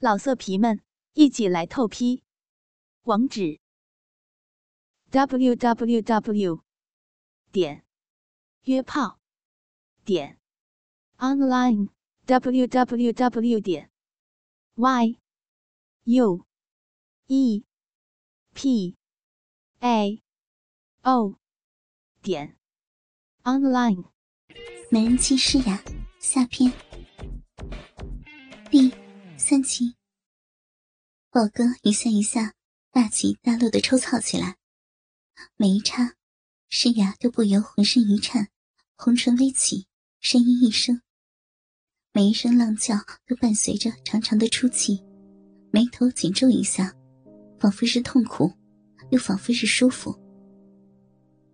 老色皮们，一起来透批！网址：w w w 点约炮点 online w w w 点 y u e p a o 点 online。美人计诗雅下篇三七，宝哥一下一下大起大落的抽操起来，每一插，诗雅都不由浑身一颤，红唇微起，声音一声，每一声浪叫都伴随着长长的出气，眉头紧皱一下，仿佛是痛苦，又仿佛是舒服。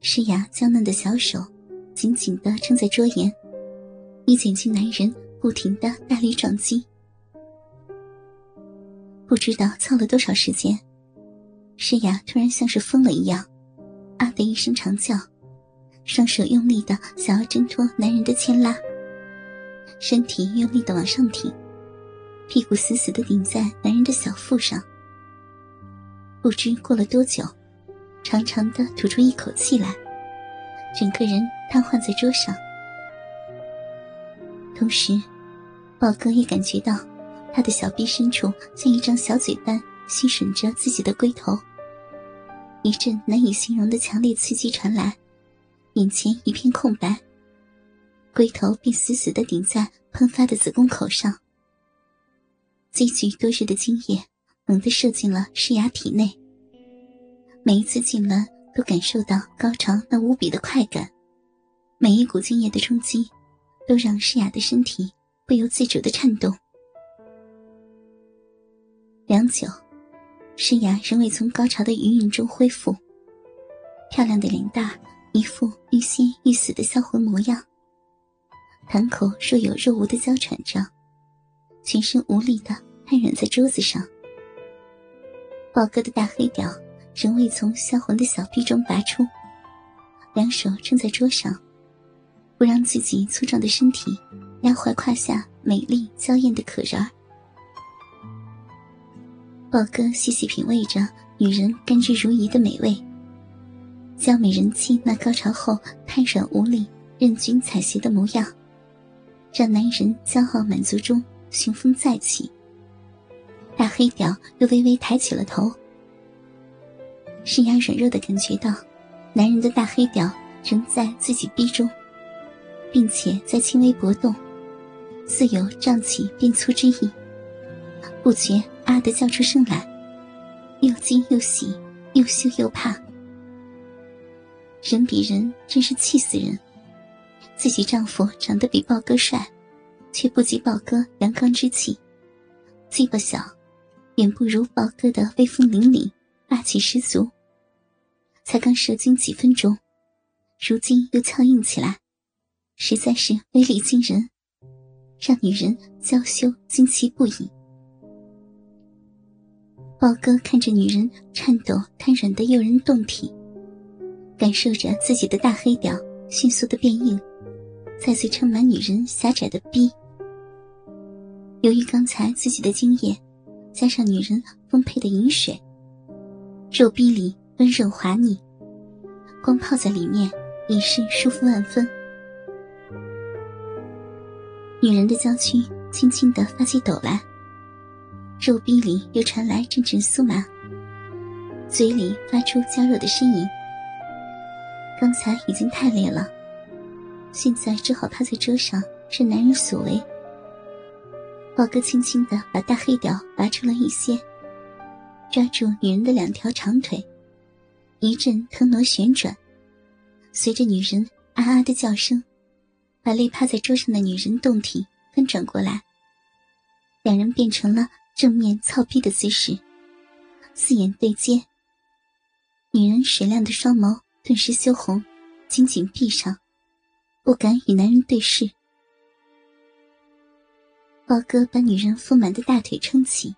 诗雅娇嫩的小手。紧紧的撑在桌沿，以减轻男人不停的大力撞击。不知道操了多少时间，诗雅突然像是疯了一样，啊的一声长叫，双手用力的想要挣脱男人的牵拉，身体用力的往上挺，屁股死死的顶在男人的小腹上。不知过了多久，长长的吐出一口气来。整个人瘫痪在桌上，同时，宝哥也感觉到他的小臂深处像一张小嘴般吸吮着自己的龟头。一阵难以形容的强烈刺激传来，眼前一片空白，龟头便死死的顶在喷发的子宫口上。积聚多日的精液猛地射进了诗雅体内，每一次进门。都感受到高潮那无比的快感，每一股精液的冲击，都让诗雅的身体不由自主的颤动。良久，诗雅仍未从高潮的余韵中恢复。漂亮的脸蛋，一副欲仙欲死的销魂模样，盘口若有若无的娇喘着，全身无力的瘫软在桌子上。宝哥的大黑屌。仍未从销魂的小臂中拔出，两手撑在桌上，不让自己粗壮的身体压坏胯下美丽娇艳的可人儿。宝哥细细品味着女人甘之如饴的美味，娇美人妻那高潮后瘫软无力、任君采撷的模样，让男人骄傲满足中雄风再起。大黑屌又微微抬起了头。诗雅软弱的感觉到，男人的大黑屌仍在自己逼中，并且在轻微搏动，似有胀起变粗之意。不觉啊的叫出声来，又惊又喜，又羞又怕。人比人真是气死人！自己丈夫长得比豹哥帅，却不及豹哥阳刚之气，鸡巴小，远不如豹哥的威风凛凛。霸气十足。才刚射精几分钟，如今又强硬起来，实在是威力惊人，让女人娇羞惊奇不已。豹哥看着女人颤抖瘫软的诱人胴体，感受着自己的大黑屌迅速的变硬，再次撑满女人狭窄的逼。由于刚才自己的精液，加上女人丰沛的饮水。肉壁里温润滑腻，光泡在里面已是舒服万分。女人的娇躯轻轻的发起抖来，肉壁里又传来阵阵酥麻，嘴里发出娇弱的呻吟。刚才已经太累了，现在只好趴在桌上任男人所为。宝哥轻轻的把大黑屌拔出了一些。抓住女人的两条长腿，一阵腾挪旋转，随着女人啊啊的叫声，把累趴在桌上的女人动体翻转过来，两人变成了正面操逼的姿势，四眼对接。女人水亮的双眸顿时羞红，紧紧闭上，不敢与男人对视。豹哥把女人丰满的大腿撑起，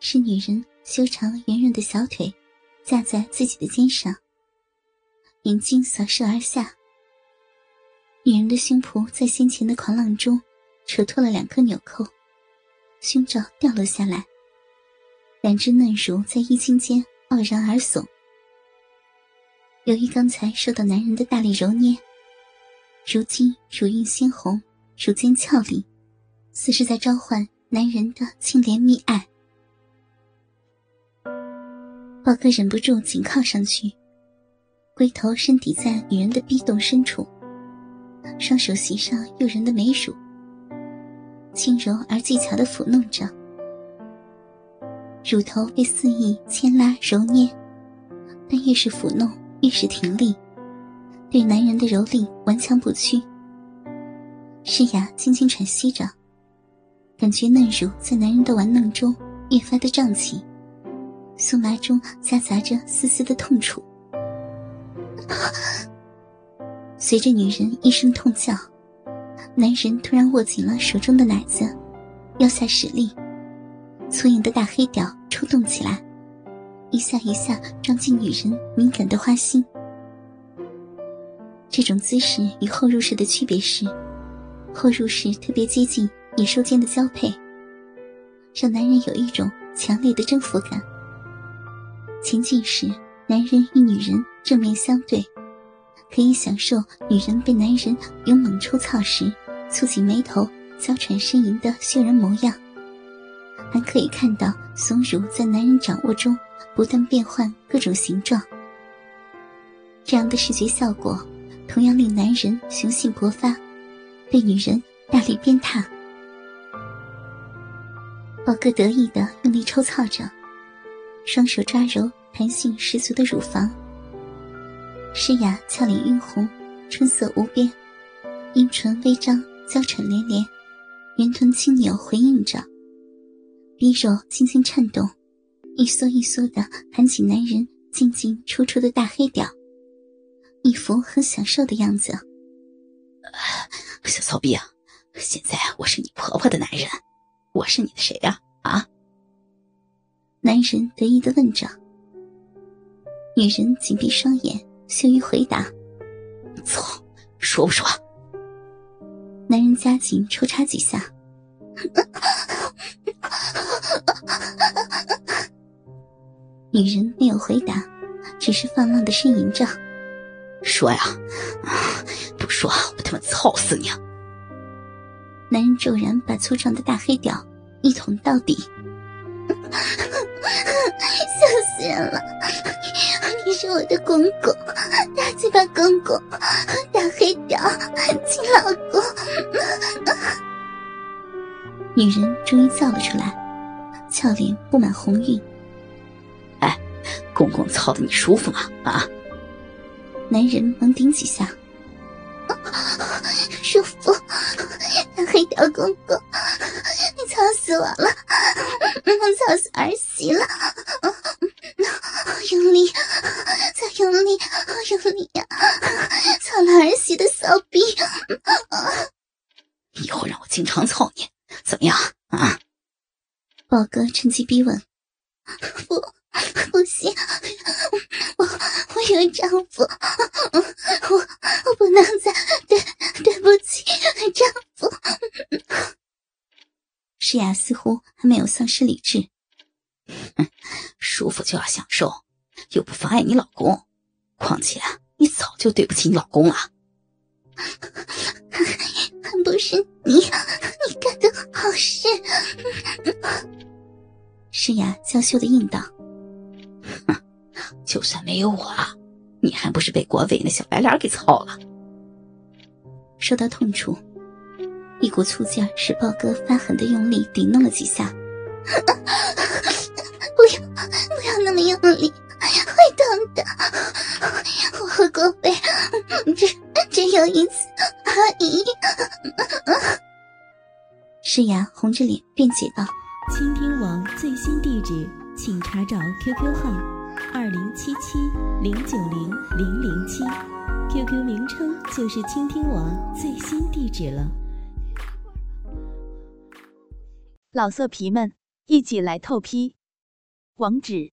是女人。修长圆润的小腿架在自己的肩上，眼睛扫射而下。女人的胸脯在先前的狂浪中扯脱了两颗纽扣，胸罩掉了下来，两只嫩乳在衣襟间傲然而耸。由于刚才受到男人的大力揉捏，如今乳晕鲜红，乳尖俏丽，似是在召唤男人的清廉蜜爱。豹哥忍不住紧靠上去，龟头深抵在女人的逼洞深处，双手袭上诱人的美乳，轻柔而技巧的抚弄着，乳头被肆意牵拉揉捏，但越是抚弄。越是挺立，对男人的蹂躏顽强不屈。诗雅轻轻喘息着，感觉嫩乳在男人的玩弄中越发的胀起，酥麻中夹杂着丝丝的痛楚。随着女人一声痛叫，男人突然握紧了手中的奶子，腰下使力，粗硬的大黑屌抽动起来。一下一下撞进女人敏感的花心。这种姿势与后入式的区别是，后入式特别接近野兽间的交配，让男人有一种强烈的征服感。前进时，男人与女人正面相对，可以享受女人被男人勇猛抽操时蹙紧眉头、娇喘呻吟的羞人模样，还可以看到松乳在男人掌握中。不断变换各种形状，这样的视觉效果同样令男人雄性勃发，被女人大力鞭挞。宝哥得意的用力抽操着，双手抓揉弹性十足的乳房。诗雅俏脸晕红，春色无边，阴唇微张，娇喘连连，圆臀轻扭回应着，逼肉轻轻颤动。一缩一缩的含起男人进进出出的大黑屌，一副很享受的样子。小骚逼啊，现在我是你婆婆的男人，我是你的谁呀？啊？男人得意的问着。女人紧闭双眼，羞于回答。错，说不说？男人加紧抽插几下。女人没有回答，只是放浪的呻吟着：“说呀，不说我他妈操死你！”男人骤然把粗壮的大黑屌一捅到底，笑死人了！你是我的公公，大嘴巴公公，大黑屌亲老公。女人终于叫了出来，俏脸布满红晕。哎公公操的你舒服吗？啊！男人猛顶几下，舒服。大黑屌公公，你操死我了！儿媳了！用力，再用力，用力呀！操了儿媳的骚逼！以后让我经常操你，怎么样？啊！宝哥趁机逼问。不。不行，我我有丈夫，我不能再对对不起丈夫。诗雅似乎还没有丧失理智，舒服就要享受，又不妨碍你老公。况且你早就对不起你老公了，还不是你你干的好事。诗雅娇羞的应道。哼，就算没有我，你还不是被国伟那小白脸给操了？说到痛处，一股醋劲使豹哥发狠的用力顶弄了几下。那么用力，会疼的。我和国伟只只有一次而已。诗雅红着脸辩解道：“倾听网最新地址。”请查找 QQ 号二零七七零九零零零七，QQ 名称就是倾听网最新地址了。老色皮们，一起来透批！网址